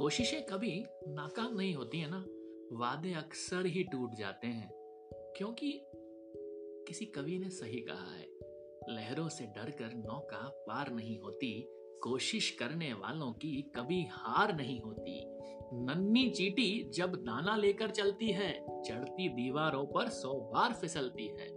कोशिशें कभी नाकाम नहीं होती है ना। वादे अक्सर ही टूट जाते हैं, क्योंकि किसी कवि ने सही कहा है। लहरों से डरकर नौका पार नहीं होती, कोशिश करने वालों की कभी हार नहीं होती। नन्नी चीटी जब दाना लेकर चलती है, चढ़ती दीवारों पर सौ बार फिसलती है।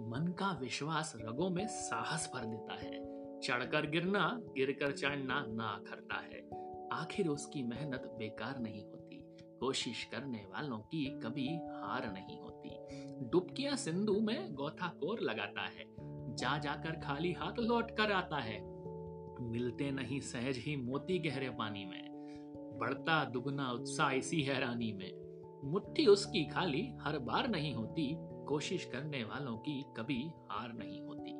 मन का विश्वास रगों में साहस भर देता है। चढ़कर गिरना, गिरकर चढ़ना ना करता है। आखिर उसकी मेहनत बेकार नहीं होती। कोशिश करने वालों की कभी हार नहीं होती। डुबकियाँ सिंधु में गोथाकोर लगाता है। जा जाकर खाली हाथ लौट कर आता है। मिलते नहीं सहज ही मोती गहरे पानी में। बढ़ता दुगना उत्साह इसी हैरानी में। मुट्ठी उसकी खाली हर बार नहीं होती। कोशिश करने वालों की कभी हार नहीं होती।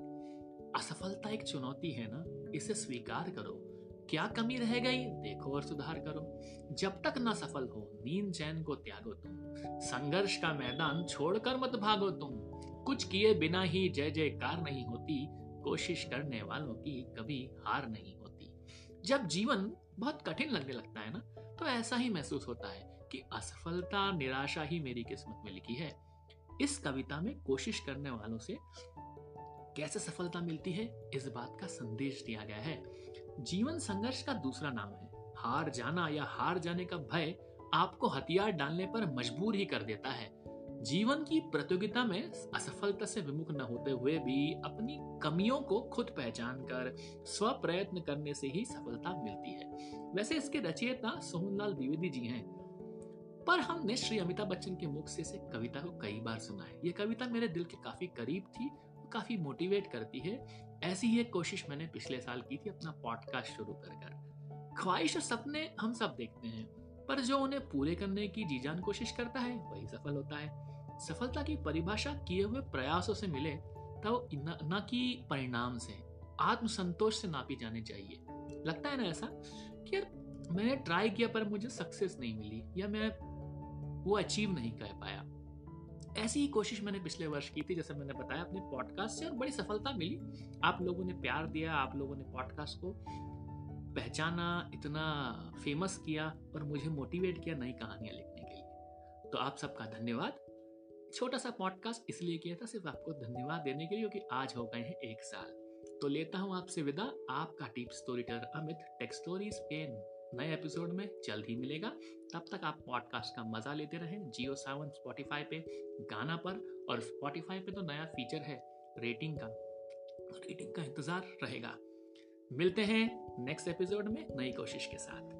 असफलता एक चुनौती है ना? इसे स्वीकार करो। क्या कमी रह गई? देखो और सुधार करो। जब तक न सफल हो, नींद चैन को त्यागो तुम। संघर्ष का मैदान छोड़कर मत भागो तुम। कुछ किए बिना ही जय जयकार नहीं होती। कोशिश करने वालों की कभी हार नहीं होती। जब जीवन बहुत कठिन लगने लगता है ना तो ऐसा ही महसूस होता है कि असफलता, निराशा ही मेरी किस्मत में लिखी है। इस कविता में कोशिश करने वालों से कैसे सफलता मिलती है, इस बात का संदेश दिया गया है। जीवन संघर्ष का दूसरा नाम है। हार जाना या हार जाने का भय आपको हथियार डालने पर मजबूर ही कर देता है। जीवन की प्रतियोगिता में असफलता से विमुख न होते हुए भी अपनी कमियों को खुद पहचान कर स्व प्रयत्न करने से ही सफलता मिलती है। वैसे इसके रचयिता सोहनलाल द्विवेदी जी हैं। पर हमने श्री अमिताभ बच्चन के मुख से कविता को कई बार सुना है। ये कविता मेरे दिल के काफ़ी करीब थी काफ़ी मोटिवेट करती है। ऐसी ही एक कोशिश मैंने पिछले साल की थी अपना पॉडकास्ट शुरू कर कर। ख्वाहिश और सपने हम सब देखते हैं पर जो उन्हें पूरे करने की जी जान कोशिश करता है वही सफल होता है। सफलता की परिभाषा किए हुए प्रयासों से मिले तो न, कि परिणाम से। आत्मसंतोष से नापी जानी चाहिए। लगता है ना ऐसा कि यार मैंने ट्राई किया पर मुझे सक्सेस नहीं मिली या मैं वो अचीव नहीं कर पाया। ऐसी ही कोशिश मैंने पिछले वर्ष की थी, जैसे मैंने बताया, अपने पॉडकास्ट से और बड़ी सफलता मिली। आप लोगों ने प्यार दिया, आप लोगों ने पॉडकास्ट को पहचाना, इतना फ़ेमस किया और मुझे मोटिवेट किया नई कहानियाँ लिखने के लिए। तो आप सबका धन्यवाद। छोटा सा पॉडकास्ट इसलिए किया था, सिर्फ़ आपको धन्यवाद देने के लिए, क्योंकि आज हो गए हैं एक साल। तो लेता हूँ आपसे विदा। आपका टीप story teller Amit tech's stories pen नए एपिसोड में जल्द ही मिलेगा। तब तक आप पॉडकास्ट का मज़ा लेते रहें जियो सावन स्पॉटिफाई पे, गाना पर, और स्पॉटिफाई पे तो नया फीचर है रेटिंग का। रेटिंग का इंतज़ार रहेगा। मिलते हैं नेक्स्ट एपिसोड में नई कोशिश के साथ।